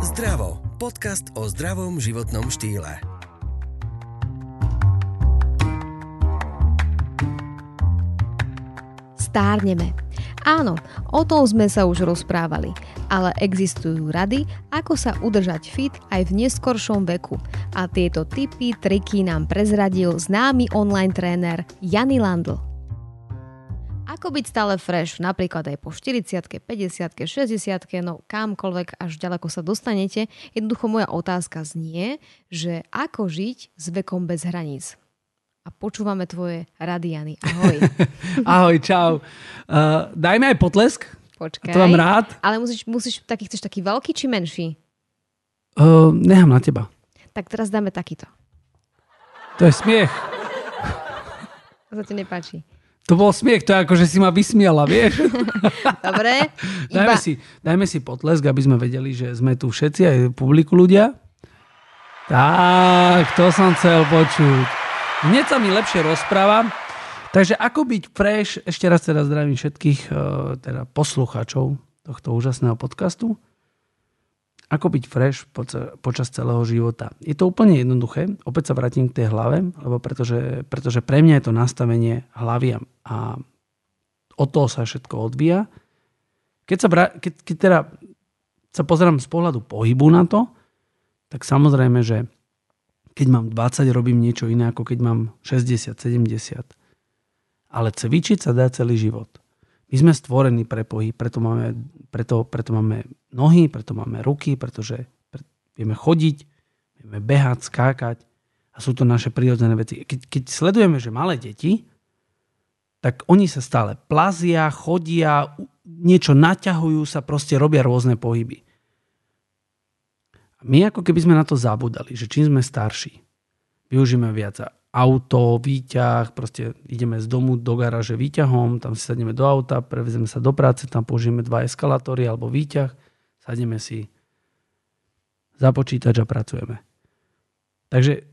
Zdravo. Podcast o zdravom životnom štýle. Stárneme. Áno, o tom sme sa už rozprávali, ale existujú rady, ako sa udržať fit aj v neskoršom veku. A tieto tipy, triky nám prezradil známy online tréner Jany Landl. Ako byť stále fresh, napríklad aj po 40 50 60 no kamkoľvek až ďaleko sa dostanete, jednoducho moja otázka znie, že ako žiť s vekom bez hraníc a počúvame tvoje rady, Jany. Ahoj. Ahoj, čau. Uh, dajme aj potlesk. Počkaj. To mám rád. Ale musíš, musíš taký, chceš taký veľký či menší? Uh, nechám na teba. Tak teraz dáme takýto. To je smiech. To sa ti nepáči. To bol smiech, to je ako, že si ma vysmiala, vieš? Dobre. Dajme, si, dajme si potlesk, aby sme vedeli, že sme tu všetci, aj publiku ľudia. Tak, to som chcel počuť. Hneď sa mi lepšie rozpráva. Takže ako byť fresh, ešte raz teda zdravím všetkých eh, teda poslucháčov tohto úžasného podcastu. Ako byť fresh počas celého života. Je to úplne jednoduché. Opäť sa vrátim k tej hlave, lebo pretože, pretože pre mňa je to nastavenie hlavy a od toho sa všetko odvíja. Keď, sa, keď, keď teda sa pozerám z pohľadu pohybu na to, tak samozrejme, že keď mám 20, robím niečo iné, ako keď mám 60, 70. Ale cvičiť sa dá celý život. My sme stvorení pre pohyb, preto máme, preto, preto máme nohy, preto máme ruky, pretože vieme chodiť, vieme behať, skákať a sú to naše prírodzené veci. Keď, keď sledujeme, že malé deti, tak oni sa stále plazia, chodia, niečo naťahujú sa, proste robia rôzne pohyby. A my ako keby sme na to zabudali, že čím sme starší, využijeme viac auto, výťah, proste ideme z domu do garáže výťahom, tam si sadneme do auta, prevezeme sa do práce, tam použijeme dva eskalátory alebo výťah, sadneme si za počítač a pracujeme. Takže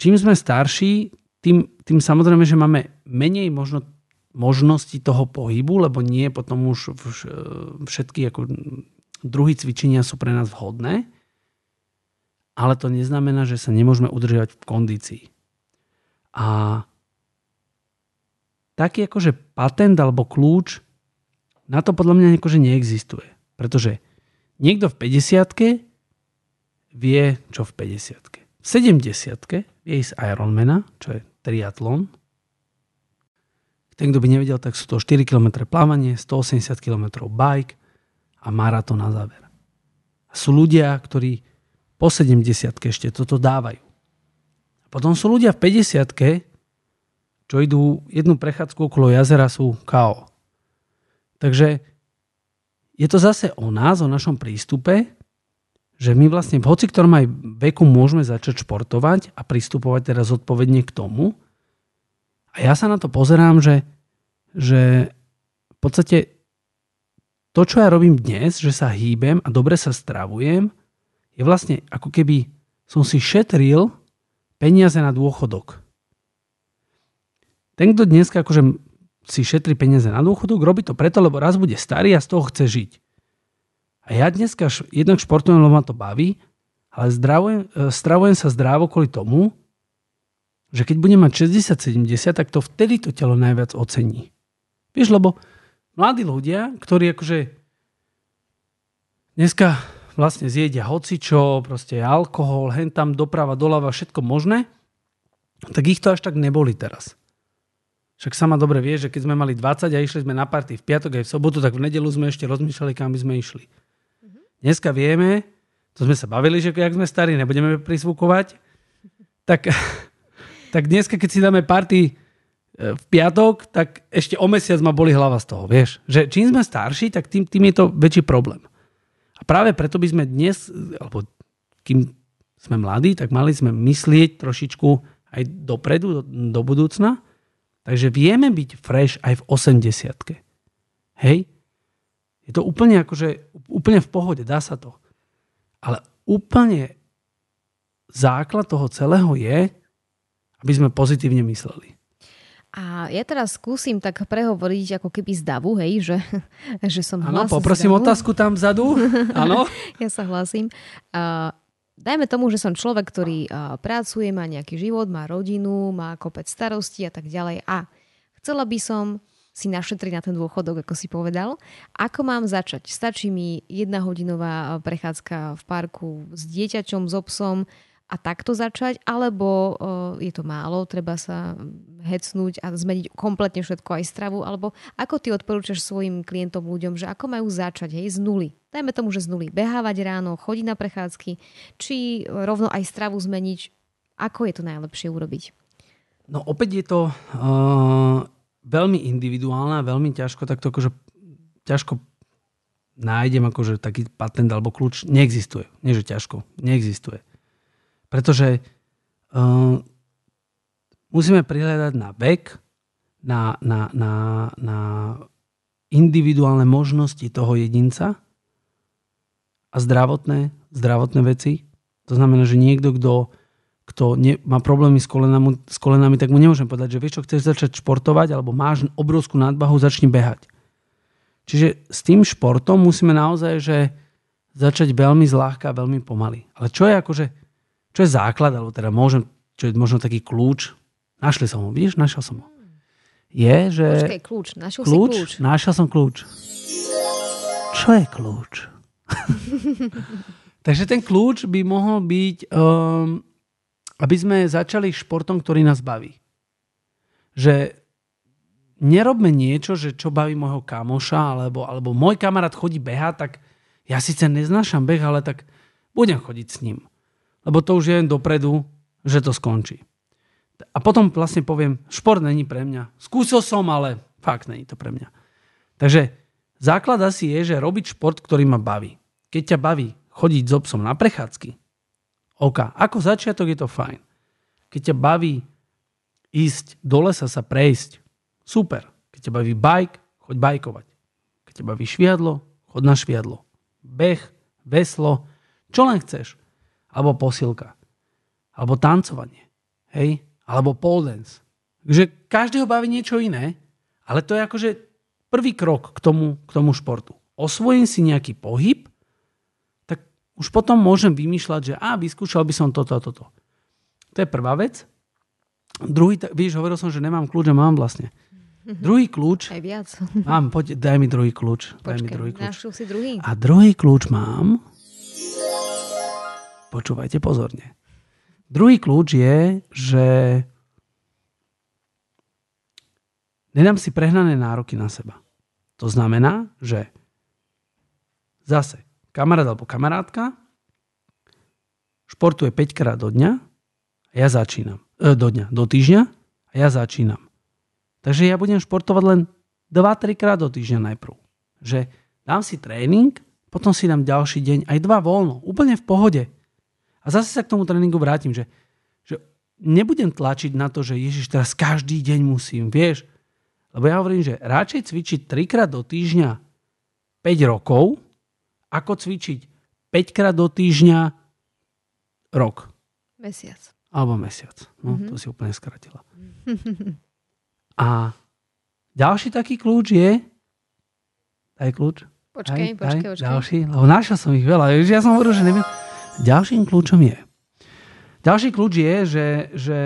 čím sme starší, tým, tým samozrejme, že máme menej možno možnosti toho pohybu, lebo nie potom už všetky ako druhy cvičenia sú pre nás vhodné, ale to neznamená, že sa nemôžeme udržovať v kondícii. A taký akože patent alebo kľúč na to podľa mňa akože neexistuje. Pretože niekto v 50 vie, čo v 50 V 70 vie ísť Ironmana, čo je triatlon. Ten, kto by nevedel, tak sú to 4 km plávanie, 180 km bike, a maratón na záver. A sú ľudia, ktorí po 70 ešte toto dávajú. Potom sú ľudia v 50 čo idú jednu prechádzku okolo jazera, sú KO. Takže je to zase o nás, o našom prístupe, že my vlastne v hoci ktorom aj veku môžeme začať športovať a pristupovať teraz zodpovedne k tomu. A ja sa na to pozerám, že, že v podstate to, čo ja robím dnes, že sa hýbem a dobre sa stravujem, je vlastne ako keby som si šetril peniaze na dôchodok. Ten, kto dnes akože si šetrí peniaze na dôchodok, robí to preto, lebo raz bude starý a z toho chce žiť. A ja dneska jednak športujem, lebo ma to baví, ale zdravujem, e, stravujem sa zdravo kvôli tomu, že keď budem mať 60-70, tak to vtedy to telo najviac ocení. Vieš, lebo mladí ľudia, ktorí akože dneska vlastne zjedia hocičo, proste alkohol, hen tam doprava, doľava, všetko možné, tak ich to až tak neboli teraz. Však sama dobre vie, že keď sme mali 20 a išli sme na party v piatok aj v sobotu, tak v nedelu sme ešte rozmýšľali, kam by sme išli. Mhm. Dneska vieme, to sme sa bavili, že ak sme starí, nebudeme prisvúkovať, tak, tak dneska, keď si dáme party v piatok, tak ešte o mesiac ma boli hlava z toho, vieš. Že čím sme starší, tak tým, tým je to väčší problém. Práve preto by sme dnes, alebo kým sme mladí, tak mali sme myslieť trošičku aj dopredu, do, do budúcna. Takže vieme byť fresh aj v 80 Hej? Je to úplne akože, úplne v pohode, dá sa to. Ale úplne základ toho celého je, aby sme pozitívne mysleli. A ja teraz skúsim tak prehovoriť ako keby z davu, hej, že, že som Áno, poprosím otázku tam vzadu. Áno. Ja sa hlasím. Uh, dajme tomu, že som človek, ktorý uh, pracuje, má nejaký život, má rodinu, má kopec starostí a tak ďalej. A chcela by som si našetriť na ten dôchodok, ako si povedal. Ako mám začať? Stačí mi jedna hodinová prechádzka v parku s dieťačom, s obsom a takto začať, alebo je to málo, treba sa hecnúť a zmeniť kompletne všetko aj stravu, alebo ako ty odporúčaš svojim klientom, ľuďom, že ako majú začať, hej, z nuly. Dajme tomu, že z nuly. Behávať ráno, chodiť na prechádzky, či rovno aj stravu zmeniť. Ako je to najlepšie urobiť? No opäť je to uh, veľmi individuálne a veľmi ťažko, tak to akože ťažko nájdem akože taký patent alebo kľúč. Neexistuje. Nie, že ťažko. Neexistuje. Pretože uh, musíme prihľadať na vek, na, na, na, na individuálne možnosti toho jedinca a zdravotné, zdravotné veci. To znamená, že niekto, kto, kto ne, má problémy s kolenami, s kolenami, tak mu nemôžem povedať, že vieš čo, chceš začať športovať alebo máš obrovskú nadvahu, začni behať. Čiže s tým športom musíme naozaj že začať veľmi zľahka, veľmi pomaly. Ale čo je akože, čo je základ, alebo teda môžem, čo je možno taký kľúč, našli som ho, vidíš, našiel som ho. Je, že... Počkej, kľúč. Našiel kľúč, si kľúč. Našiel som kľúč. Čo je kľúč? Takže ten kľúč by mohol byť, um, aby sme začali športom, ktorý nás baví. Že nerobme niečo, že čo baví môjho kamoša, alebo, alebo môj kamarát chodí behať, tak ja síce neznášam beh, ale tak budem chodiť s ním. Lebo to už je len dopredu, že to skončí. A potom vlastne poviem, šport není pre mňa. Skúsil som, ale fakt není to pre mňa. Takže základ asi je, že robiť šport, ktorý ma baví. Keď ťa baví chodiť s obsom na prechádzky, OK, ako začiatok je to fajn. Keď ťa baví ísť do lesa sa prejsť, super. Keď ťa baví bajk, choď bajkovať. Keď ťa baví šviadlo, choď na šviadlo. Beh, veslo, čo len chceš. Alebo posilka. Alebo tancovanie. Hej? Alebo pole dance. Takže každého baví niečo iné, ale to je akože prvý krok k tomu, k tomu športu. Osvojím si nejaký pohyb, tak už potom môžem vymýšľať, že a, vyskúšal by som toto a toto. To je prvá vec. Druhý, víš, hovoril som, že nemám kľúč a mám vlastne. Druhý kľúč, Aj viac. mám, poď, daj mi druhý kľúč. Daj mi Počkej, druhý kľúč. si druhý? A druhý kľúč mám, počúvajte pozorne. Druhý kľúč je, že nedám si prehnané nároky na seba. To znamená, že zase kamarát alebo kamarátka športuje 5 krát do dňa a ja začínam. E, do dňa, do týždňa a ja začínam. Takže ja budem športovať len 2-3 krát do týždňa najprv. Že dám si tréning, potom si dám ďalší deň aj dva voľno, úplne v pohode. A zase sa k tomu tréningu vrátim, že, že nebudem tlačiť na to, že Ježiš teraz každý deň musím, vieš. Lebo ja hovorím, že radšej cvičiť 3 krát do týždňa 5 rokov, ako cvičiť 5 krát do týždňa rok. Mesiac. Alebo mesiac. No, Mhm. mm-hmm. to si úplne skratila. A ďalší taký kľúč je... Daj kľúč. Počkej, Daj, počkej, daj, počkej. Ďalší, lebo našiel som ich veľa. Ja som hovoril, že neviem. Ďalším kľúčom je... Ďalší kľúč je, že, že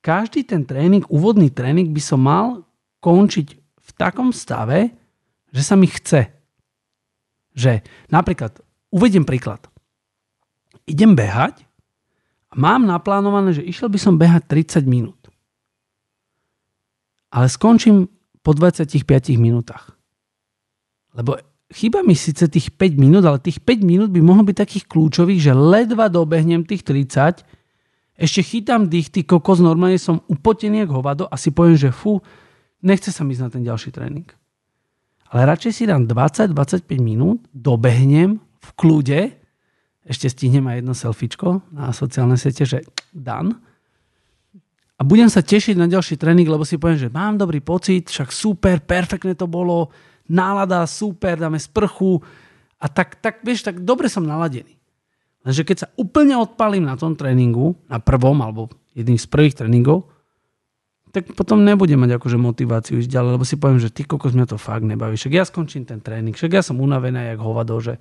každý ten tréning, úvodný tréning by som mal končiť v takom stave, že sa mi chce. Že napríklad, uvediem príklad. Idem behať a mám naplánované, že išiel by som behať 30 minút. Ale skončím po 25 minútach. Lebo chýba mi síce tých 5 minút, ale tých 5 minút by mohlo byť takých kľúčových, že ledva dobehnem tých 30, ešte chytám dých, ty kokos, normálne som upotený jak hovado a si poviem, že fú, nechce sa ísť na ten ďalší tréning. Ale radšej si dám 20-25 minút, dobehnem v kľude, ešte stihnem aj jedno selfiečko na sociálne siete, že dan. A budem sa tešiť na ďalší tréning, lebo si poviem, že mám dobrý pocit, však super, perfektne to bolo, nálada, super, dáme sprchu a tak, tak vieš, tak dobre som naladený. Lenže keď sa úplne odpalím na tom tréningu, na prvom alebo jedným z prvých tréningov, tak potom nebudem mať akože motiváciu ísť ďalej, lebo si poviem, že ty kokos mňa to fakt nebaví. Však ja skončím ten tréning, však ja som unavený jak hovado, že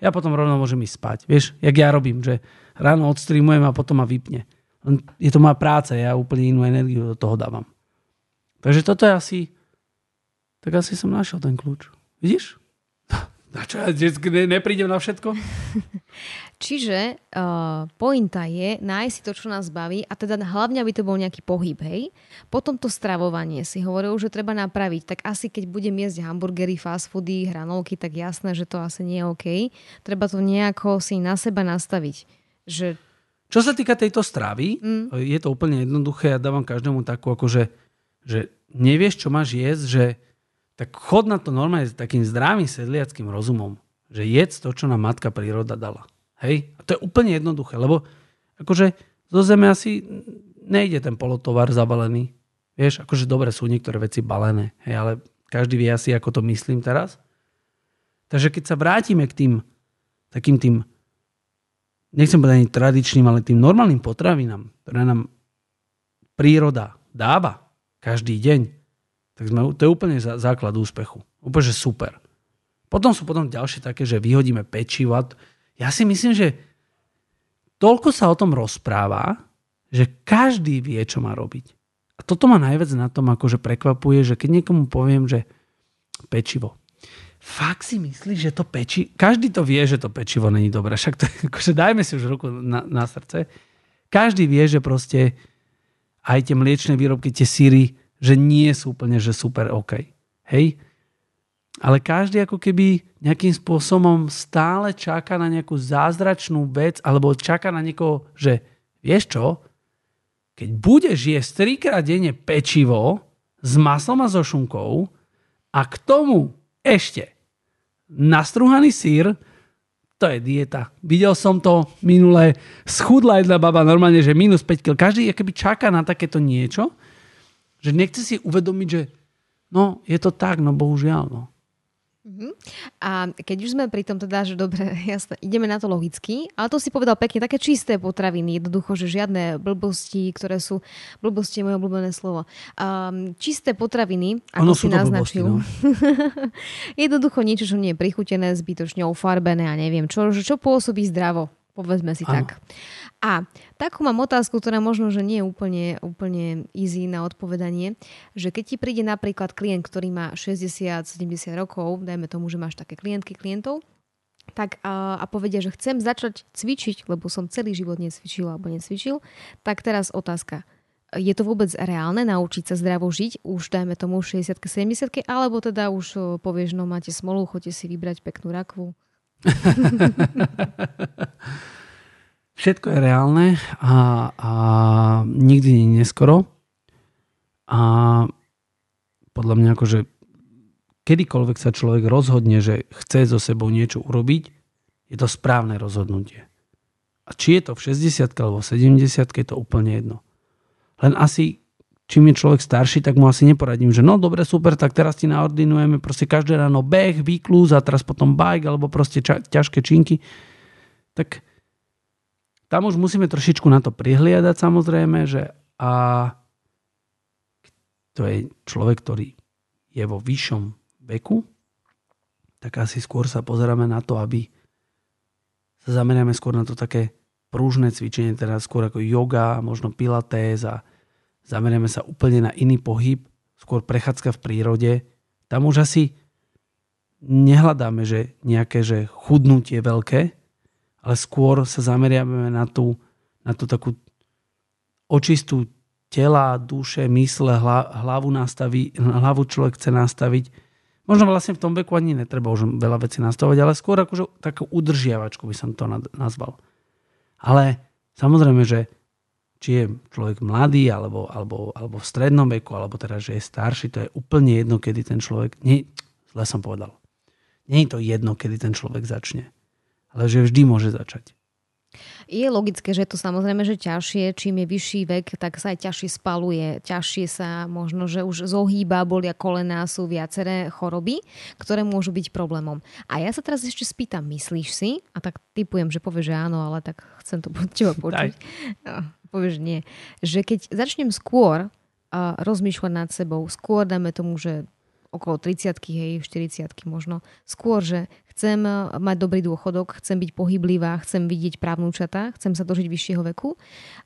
ja potom rovno môžem ísť spať. Vieš, jak ja robím, že ráno odstreamujem a potom ma vypne. Je to moja práca, ja úplne inú energiu do toho dávam. Takže toto je asi, tak asi som našiel ten kľúč. Vidíš? Na čo ja ne, neprídem na všetko? Čiže uh, pointa je nájsť si to, čo nás baví a teda hlavne, aby to bol nejaký pohyb, hej. Potom to stravovanie si hovoril, že treba napraviť. Tak asi keď budem jesť hamburgery, fast foody, hranolky, tak jasné, že to asi nie je OK. Treba to nejako si na seba nastaviť. Že... Čo sa týka tejto stravy, mm. je to úplne jednoduché. Ja dávam každému takú, akože, že nevieš, čo máš jesť, že tak chod na to normálne s takým zdravým sedliackým rozumom. Že jedz to, čo nám matka príroda dala. Hej? A to je úplne jednoduché, lebo akože zo zeme asi nejde ten polotovar zabalený. Vieš, akože dobre sú niektoré veci balené, hej, ale každý vie asi, ako to myslím teraz. Takže keď sa vrátime k tým takým tým, nechcem povedať ani tradičným, ale tým normálnym potravinám, ktoré nám príroda dáva každý deň, tak sme, to je úplne základ úspechu. Úplne, že super. Potom sú potom ďalšie také, že vyhodíme pečivo ja si myslím, že toľko sa o tom rozpráva, že každý vie, čo má robiť. A toto ma najviac na tom akože prekvapuje, že keď niekomu poviem, že pečivo. Fakt si myslíš, že to peči... Každý to vie, že to pečivo není dobré. Však to, akože dajme si už ruku na, na srdce. Každý vie, že proste aj tie mliečne výrobky, tie síry, že nie sú úplne, že super OK. Hej? ale každý ako keby nejakým spôsobom stále čaká na nejakú zázračnú vec alebo čaká na niekoho, že vieš čo, keď budeš jesť trikrát denne pečivo s maslom a so šunkou a k tomu ešte nastruhaný sír, to je dieta. Videl som to minule, schudla jedna baba normálne, že minus 5 kg. Každý keby čaká na takéto niečo, že nechce si uvedomiť, že no, je to tak, no bohužiaľ, no. Uh-huh. A keď už sme pri tom teda, že dobre, jasne, ideme na to logicky, ale to si povedal pekne, také čisté potraviny, jednoducho, že žiadne blbosti, ktoré sú, blbosti je moje obľúbené slovo, um, čisté potraviny, ako ono si naznačil. Blbosti, no. jednoducho niečo, čo nie je prichutené, zbytočne ofarbené a neviem čo, čo pôsobí zdravo, povedzme si ano. tak. A takú mám otázku, ktorá možno, že nie je úplne, úplne easy na odpovedanie, že keď ti príde napríklad klient, ktorý má 60-70 rokov, dajme tomu, že máš také klientky, klientov, tak a, a povedia, že chcem začať cvičiť, lebo som celý život necvičil alebo necvičil, tak teraz otázka. Je to vôbec reálne naučiť sa zdravo žiť, už dajme tomu 60 70 alebo teda už povieš, no máte smolu, chodte si vybrať peknú rakvu? Všetko je reálne a, a nikdy nie neskoro. A podľa mňa akože kedykoľvek sa človek rozhodne, že chce so sebou niečo urobiť, je to správne rozhodnutie. A či je to v 60 alebo 70 je to úplne jedno. Len asi, čím je človek starší, tak mu asi neporadím, že no dobre, super, tak teraz ti naordinujeme proste každé ráno beh, výkluz a teraz potom bike alebo proste ča- ťažké činky. Tak tam už musíme trošičku na to prihliadať samozrejme, že a to je človek, ktorý je vo vyššom veku, tak asi skôr sa pozeráme na to, aby sa zameriame skôr na to také prúžne cvičenie, teda skôr ako yoga, možno pilates a zameriame sa úplne na iný pohyb, skôr prechádzka v prírode. Tam už asi nehľadáme, že nejaké že chudnutie veľké, ale skôr sa zameriavame na tú, na tú takú očistú tela, duše, mysle, hlavu, nastaví, hlavu človek chce nastaviť. Možno vlastne v tom veku ani netreba už veľa vecí nastavovať, ale skôr akože takú udržiavačku by som to nazval. Ale samozrejme, že či je človek mladý, alebo, alebo, alebo v strednom veku, alebo teda, že je starší, to je úplne jedno, kedy ten človek... Nie, zle som povedal. Nie je to jedno, kedy ten človek začne ale že vždy môže začať. Je logické, že to samozrejme, že ťažšie, čím je vyšší vek, tak sa aj ťažšie spaluje, ťažšie sa možno, že už zohýba, bolia kolená, sú viaceré choroby, ktoré môžu byť problémom. A ja sa teraz ešte spýtam, myslíš si, a tak typujem, že povieš, že áno, ale tak chcem to pod teba počuť. No, povieš, nie. Že keď začnem skôr a rozmýšľať nad sebou. Skôr dáme tomu, že okolo 30 hej, 40 možno. Skôr, že chcem uh, mať dobrý dôchodok, chcem byť pohyblivá, chcem vidieť právnúčata, chcem sa dožiť vyššieho veku,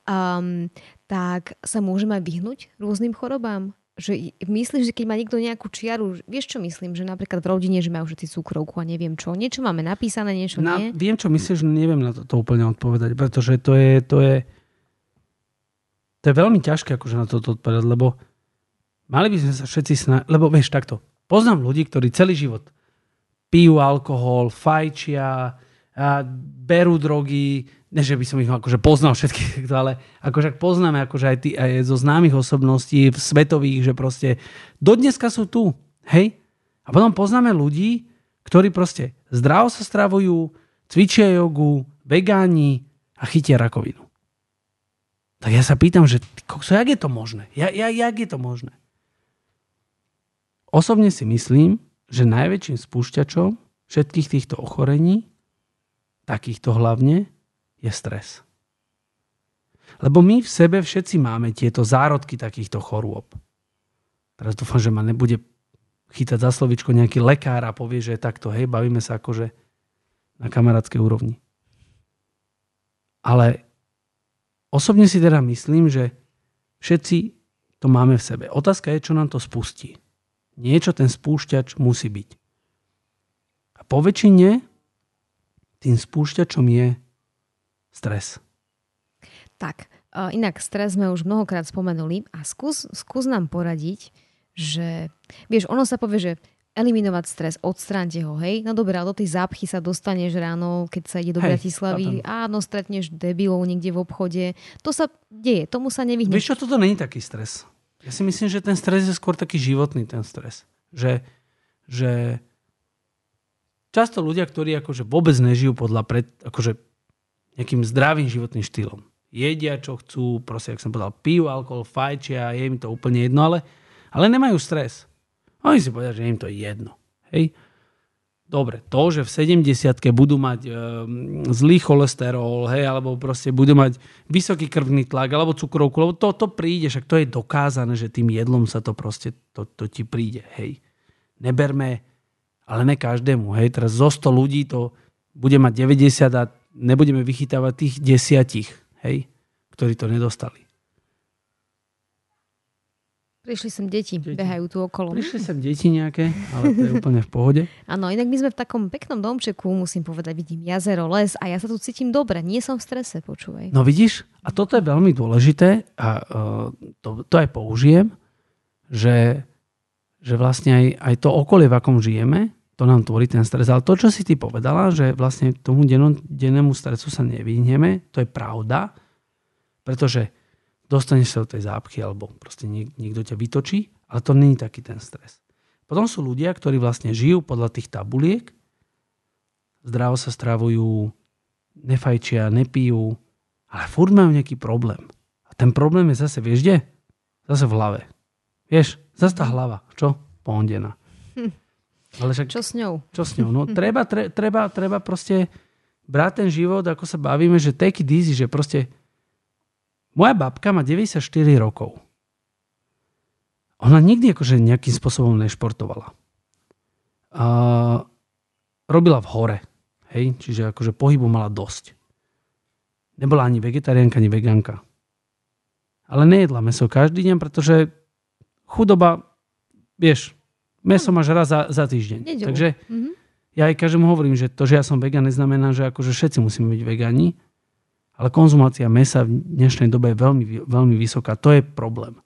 um, tak sa môžeme aj vyhnúť rôznym chorobám že myslíš, že keď má niekto nejakú čiaru, vieš čo myslím, že napríklad v rodine, že majú všetci cukrovku a neviem čo, niečo máme napísané, niečo na, nie? Viem, čo myslíš, neviem na to, to úplne odpovedať, pretože to je, to je, to je veľmi ťažké akože na toto odpovedať, lebo mali by sme sa všetci snažiť, lebo vieš takto, poznám ľudí, ktorí celý život pijú alkohol, fajčia, a berú drogy, ne, že by som ich akože poznal všetkých, ale akože poznáme akože aj, tí, aj zo známych osobností svetových, že proste do dneska sú tu, hej? A potom poznáme ľudí, ktorí proste zdravo sa stravujú, cvičia jogu, vegáni a chytia rakovinu. Tak ja sa pýtam, že kokso, jak je to možné? Ja, ja, jak je to možné? Osobne si myslím, že najväčším spúšťačom všetkých týchto ochorení, takýchto hlavne, je stres. Lebo my v sebe všetci máme tieto zárodky takýchto chorôb. Teraz dúfam, že ma nebude chytať za slovičko nejaký lekár a povie, že takto, hej, bavíme sa akože na kamarátskej úrovni. Ale osobne si teda myslím, že všetci to máme v sebe. Otázka je, čo nám to spustí. Niečo ten spúšťač musí byť. A po väčšine tým spúšťačom je stres? Tak, inak stres sme už mnohokrát spomenuli a skús, skús nám poradiť, že, vieš, ono sa povie, že eliminovať stres, odstránte ho, hej? No dobré, ale do tej zápchy sa dostaneš ráno, keď sa ide do hej, Bratislavy, áno, stretneš debilov niekde v obchode. To sa deje, tomu sa nevyhneš. Vieš čo, toto není taký stres. Ja si myslím, že ten stres je skôr taký životný, ten stres. Že, že často ľudia, ktorí akože vôbec nežijú podľa pred, akože nejakým zdravým životným štýlom. Jedia, čo chcú, proste, ak som povedal, pijú alkohol, fajčia, je im to úplne jedno, ale, ale nemajú stres. Oni si povedia, že im to je jedno. Hej? Dobre, to, že v 70 budú mať e, zlý cholesterol, hej, alebo proste budú mať vysoký krvný tlak, alebo cukrovku, lebo to, to príde, však to je dokázané, že tým jedlom sa to proste, to, to ti príde, hej. Neberme, ale ne každému, hej, teraz zo 100 ľudí to bude mať 90 a nebudeme vychytávať tých desiatich, hej, ktorí to nedostali. Prišli sem deti, deti, behajú tu okolo. Prišli sem deti nejaké, ale to je úplne v pohode. Áno, inak my sme v takom peknom domčeku, musím povedať, vidím jazero, les a ja sa tu cítim dobre, nie som v strese, počúvaj. No vidíš, a toto je veľmi dôležité a uh, to, to aj použijem, že, že vlastne aj, aj to okolie, v akom žijeme, to nám tvorí ten stres. Ale to, čo si ty povedala, že vlastne tomu dennému stresu sa nevyhneme, to je pravda, pretože dostaneš sa do tej zápchy alebo proste niekto ťa vytočí, ale to není taký ten stres. Potom sú ľudia, ktorí vlastne žijú podľa tých tabuliek, zdravo sa stravujú, nefajčia, nepijú, ale furt majú nejaký problém. A ten problém je zase, vieš kde? Zase v hlave. Vieš, zase tá hlava, čo? Pondená. Ale však, čo s ňou? Čo s ňou? No, treba, tre, treba, treba proste brať ten život, ako sa bavíme, že take it easy, že proste moja babka má 94 rokov. Ona nikdy akože nejakým spôsobom nešportovala. A robila v hore. Hej? Čiže akože pohybu mala dosť. Nebola ani vegetariánka, ani vegánka. Ale nejedla meso každý deň, pretože chudoba, vieš, Meso máš raz za, za týždeň. Nedelu. Takže mm-hmm. ja aj každému hovorím, že to, že ja som vegan, neznamená, že akože všetci musíme byť vegani, ale konzumácia mesa v dnešnej dobe je veľmi, veľmi vysoká. To je problém.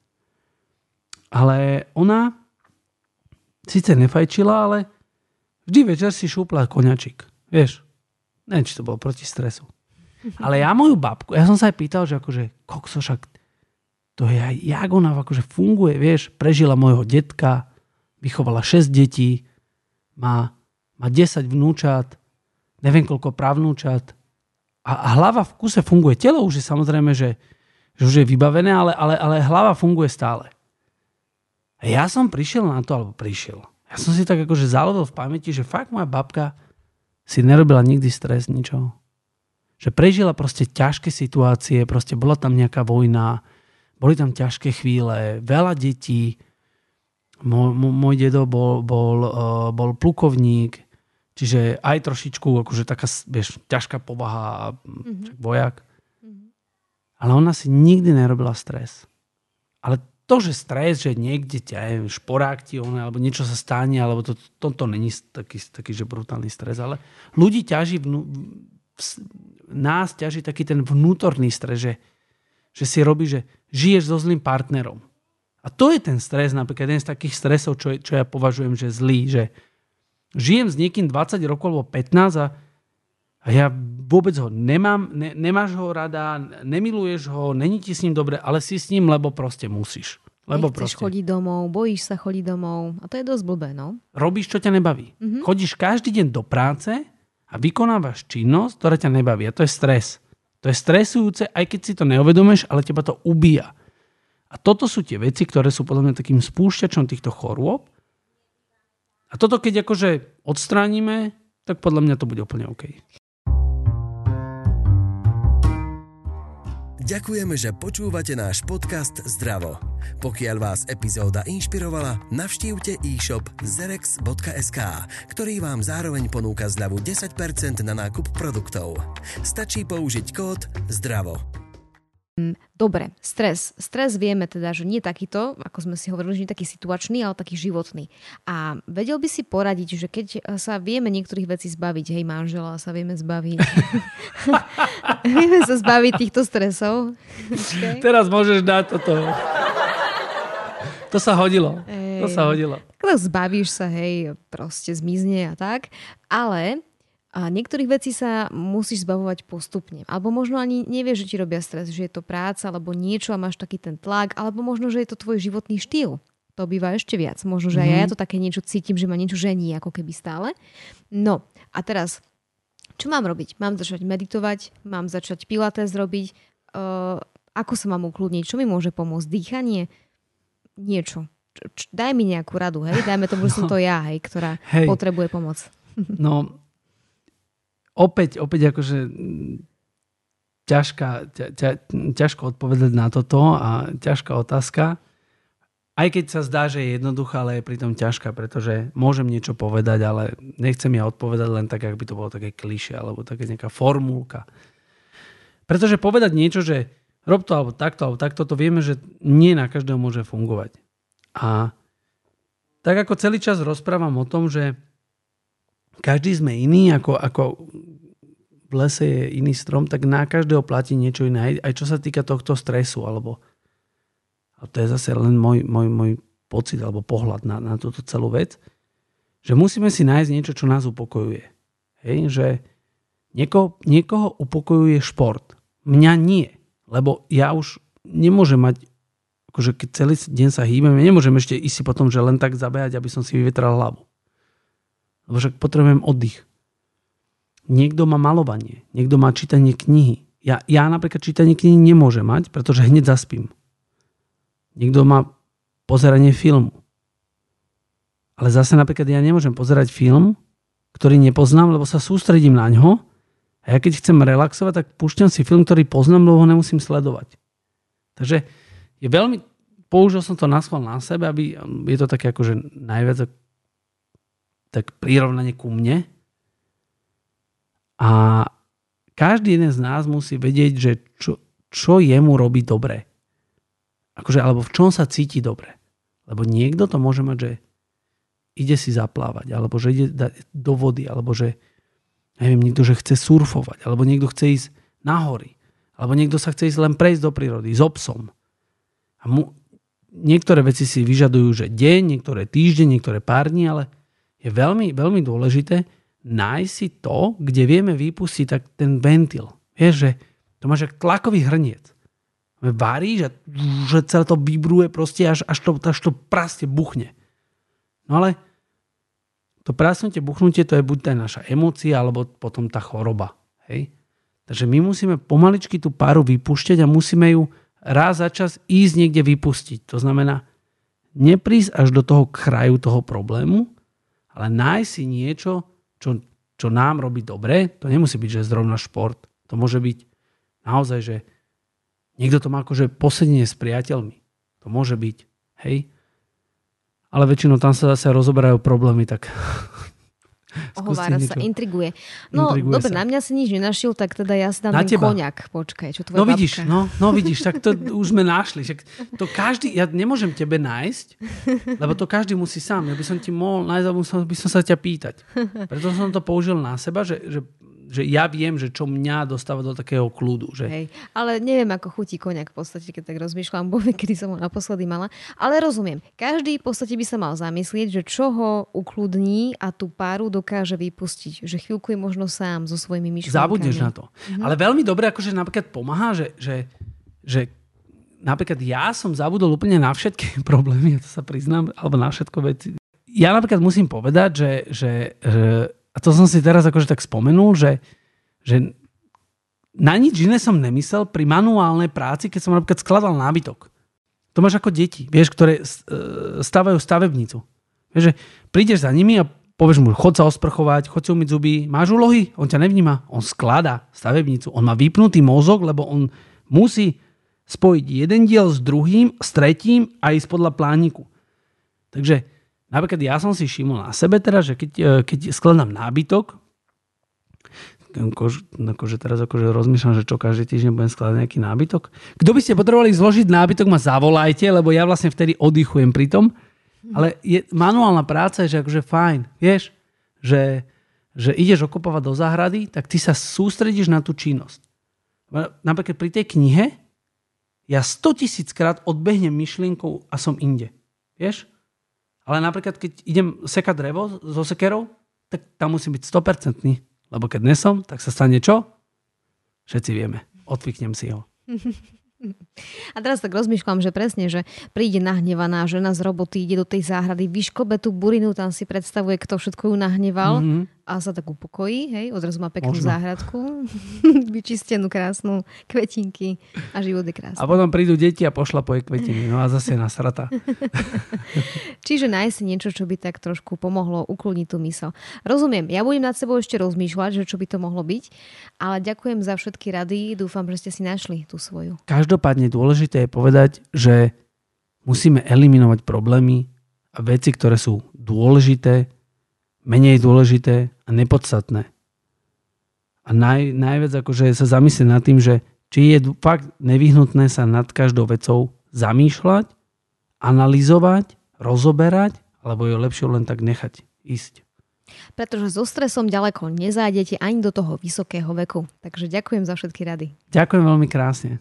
Ale ona síce nefajčila, ale vždy večer si šúpla koňačik. Vieš, neviem, či to bolo proti stresu. Ale ja moju babku, ja som sa aj pýtal, že akože, kokso, však to je aj, jak ona akože funguje, vieš, prežila môjho detka, vychovala 6 detí, má, má 10 vnúčat, neviem koľko pravnúčat a, hlava v kuse funguje. Telo už je samozrejme, že, že už je vybavené, ale, ale, ale hlava funguje stále. A ja som prišiel na to, alebo prišiel. Ja som si tak akože zalovil v pamäti, že fakt moja babka si nerobila nikdy stres, ničoho. Že prežila proste ťažké situácie, proste bola tam nejaká vojna, boli tam ťažké chvíle, veľa detí. Môj, môj dedo bol, bol, uh, bol plukovník, čiže aj trošičku akože taká vieš, ťažká povaha, mm-hmm. vojak. Mm-hmm. Ale ona si nikdy nerobila stres. Ale to, že stres, že niekde ťa je šporák ti on, alebo niečo sa stane, alebo to, to, to není taký, taký, že brutálny stres, ale ľudí ťaží, vnú, nás ťaží taký ten vnútorný stres, že, že si robí, že žiješ so zlým partnerom. A to je ten stres, napríklad jeden z takých stresov, čo, čo ja považujem, že zlý, že žijem s niekým 20 rokov alebo 15 a, a ja vôbec ho nemám, ne, nemáš ho rada, nemiluješ ho, není ti s ním dobre, ale si s ním, lebo proste musíš. Lebo Nechceš proste. chodiť domov, bojíš sa chodiť domov a to je dosť blbé, no. Robíš, čo ťa nebaví. Mm-hmm. Chodíš každý deň do práce a vykonávaš činnosť, ktorá ťa nebaví. A to je stres. To je stresujúce, aj keď si to neuvedomíš, ale teba to ubíja. A toto sú tie veci, ktoré sú podľa mňa takým spúšťačom týchto chorôb. A toto keď akože odstránime, tak podľa mňa to bude úplne OK. Ďakujeme, že počúvate náš podcast Zdravo. Pokiaľ vás epizóda inšpirovala, navštívte e-shop zerex.sk, ktorý vám zároveň ponúka zľavu 10% na nákup produktov. Stačí použiť kód ZDRAVO. Mm, dobre, stres. Stres vieme teda, že nie takýto, ako sme si hovorili, že nie taký situačný, ale taký životný. A vedel by si poradiť, že keď sa vieme niektorých vecí zbaviť, hej, manžela sa vieme zbaviť. vieme sa zbaviť týchto stresov. Okay. Teraz môžeš dať toto. To sa hodilo. Ej, to sa hodilo. Zbavíš sa, hej, proste zmizne a tak. Ale a niektorých vecí sa musíš zbavovať postupne. Alebo možno ani nevieš, že ti robia stres, že je to práca alebo niečo a máš taký ten tlak, alebo možno, že je to tvoj životný štýl. To býva ešte viac. Možno, že mm-hmm. ja mhm. to také niečo cítim, že ma niečo žení ako keby stále. No a teraz, čo mám robiť? Mám začať meditovať? Mám začať pilates robiť? Uh, ako sa mám ukludniť? Čo mi môže pomôcť? Dýchanie? Niečo. Č- č- daj mi nejakú radu, hej? Dajme tomu, že som to ja, hej, ktorá hej. potrebuje pomoc. No, opäť, opäť akože ťažká, ťa, ťa, ťažko odpovedať na toto a ťažká otázka. Aj keď sa zdá, že je jednoduchá, ale je pritom ťažká, pretože môžem niečo povedať, ale nechcem ja odpovedať len tak, ak by to bolo také kliše alebo také nejaká formulka. Pretože povedať niečo, že rob to alebo takto, alebo takto, to vieme, že nie na každého môže fungovať. A tak ako celý čas rozprávam o tom, že každý sme iný, ako, ako v lese je iný strom, tak na každého platí niečo iné. Aj, aj čo sa týka tohto stresu, alebo a to je zase len môj, môj, môj pocit alebo pohľad na, na túto celú vec, že musíme si nájsť niečo, čo nás upokojuje. Hej, že niekoho, niekoho upokojuje šport. Mňa nie, lebo ja už nemôžem mať, akože keď celý deň sa hýbem, ja nemôžem ešte ísť si potom, že len tak zabehať, aby som si vyvetral hlavu. Lebo však potrebujem oddych. Niekto má malovanie, niekto má čítanie knihy. Ja, ja napríklad čítanie knihy nemôžem mať, pretože hneď zaspím. Niekto má pozeranie filmu. Ale zase napríklad ja nemôžem pozerať film, ktorý nepoznám, lebo sa sústredím na ňo a ja keď chcem relaxovať, tak púšťam si film, ktorý poznám, lebo ho nemusím sledovať. Takže je veľmi, použil som to na schvál na sebe, aby je to také akože najviac tak prirovnanie ku mne. A každý jeden z nás musí vedieť, že čo, čo jemu robí dobre. Akože, alebo v čom sa cíti dobre. Lebo niekto to môže mať, že ide si zaplávať, alebo že ide do vody, alebo že neviem, niekto, že chce surfovať, alebo niekto chce ísť na hory, alebo niekto sa chce ísť len prejsť do prírody s obsom. A mu, niektoré veci si vyžadujú, že deň, niektoré týždeň, niektoré pár dní, ale je veľmi, veľmi dôležité nájsť si to, kde vieme vypustiť tak ten ventil. Vieš, že to máš ako tlakový hrniec. Varíš a že celé to vybruje proste až, až, to, až to praste buchne. No ale to prasnutie, buchnutie to je buď tá naša emócia, alebo potom tá choroba. Hej? Takže my musíme pomaličky tú páru vypúšťať a musíme ju raz za čas ísť niekde vypustiť. To znamená, neprísť až do toho kraju toho problému, ale nájsť si niečo, čo, čo nám robí dobre, to nemusí byť, že zrovna šport. To môže byť naozaj, že Niekto to má akože posedenie s priateľmi. To môže byť. Hej? Ale väčšinou tam sa zase rozoberajú problémy, tak Ohovára sa, intriguje. No, intriguje dobre, sa. na mňa si nič nenašiel, tak teda ja si dám na ten teba. koniak. Počkaj, čo tvoja No vidíš, no, no vidíš, tak to už sme našli. Však to každý, ja nemôžem tebe nájsť, lebo to každý musí sám. Ja by som ti mohol nájsť, alebo by som sa ťa pýtať. Preto som to použil na seba, že, že že ja viem, že čo mňa dostáva do takého kľudu. Že... Hej, ale neviem, ako chutí koniak v podstate, keď tak rozmýšľam, bo kedy som ho naposledy mala. Ale rozumiem, každý v podstate by sa mal zamyslieť, že čo ho ukludní a tú páru dokáže vypustiť. Že chvíľku je možno sám so svojimi myšlienkami. Zabudneš na to. Mhm. Ale veľmi dobre akože napríklad pomáha, že, že, že napríklad ja som zabudol úplne na všetky problémy, ja to sa priznám, alebo na všetko veci. Ja napríklad musím povedať, že, že, že a to som si teraz akože tak spomenul, že, že na nič iné som nemyslel pri manuálnej práci, keď som napríklad skladal nábytok. To máš ako deti, vieš, ktoré e, stavajú stavebnicu. Vieš, že prídeš za nimi a povieš mu, chod sa osprchovať, chod si umyť zuby, máš úlohy, on ťa nevníma, on skladá stavebnicu, on má vypnutý mozog, lebo on musí spojiť jeden diel s druhým, s tretím a ísť podľa plániku. Takže Napríklad ja som si všimol na sebe teraz, že keď, e, keď skladám nábytok, akože, akože teraz akože rozmýšľam, že čo každý týždeň budem skladať nejaký nábytok. Kto by ste potrebovali zložiť nábytok, ma zavolajte, lebo ja vlastne vtedy oddychujem pri tom. Ale je, manuálna práca je, že akože fajn, vieš, že, že ideš okopovať do záhrady, tak ty sa sústredíš na tú činnosť. Napríklad pri tej knihe ja 100 tisíc krát odbehnem myšlienkou a som inde. Vieš? Ale napríklad, keď idem sekať drevo so sekerou, tak tam musím byť 100%. Lebo keď nesom, tak sa stane čo? Všetci vieme. Odvyknem si ho. A teraz tak rozmýšľam, že presne, že príde nahnevaná žena z roboty, ide do tej záhrady, vyškobe tú burinu, tam si predstavuje, kto všetko ju nahneval mm-hmm. A sa tak upokojí, hej, odrazu má peknú Možno. záhradku, vyčistenú, krásnu, kvetinky a život je krásny. A potom prídu deti a pošla po jej kvetiny, no a zase nasrata. Čiže nájsť niečo, čo by tak trošku pomohlo ukludniť tú mysel. Rozumiem, ja budem nad sebou ešte rozmýšľať, že čo by to mohlo byť, ale ďakujem za všetky rady, dúfam, že ste si našli tú svoju. Každopádne dôležité je povedať, že musíme eliminovať problémy a veci, ktoré sú dôležité, menej dôležité a nepodstatné. A naj, najviac akože sa zamyslieť nad tým, že či je fakt nevyhnutné sa nad každou vecou zamýšľať, analyzovať, rozoberať, alebo je lepšie len tak nechať ísť. Pretože so stresom ďaleko nezájdete ani do toho vysokého veku. Takže ďakujem za všetky rady. Ďakujem veľmi krásne.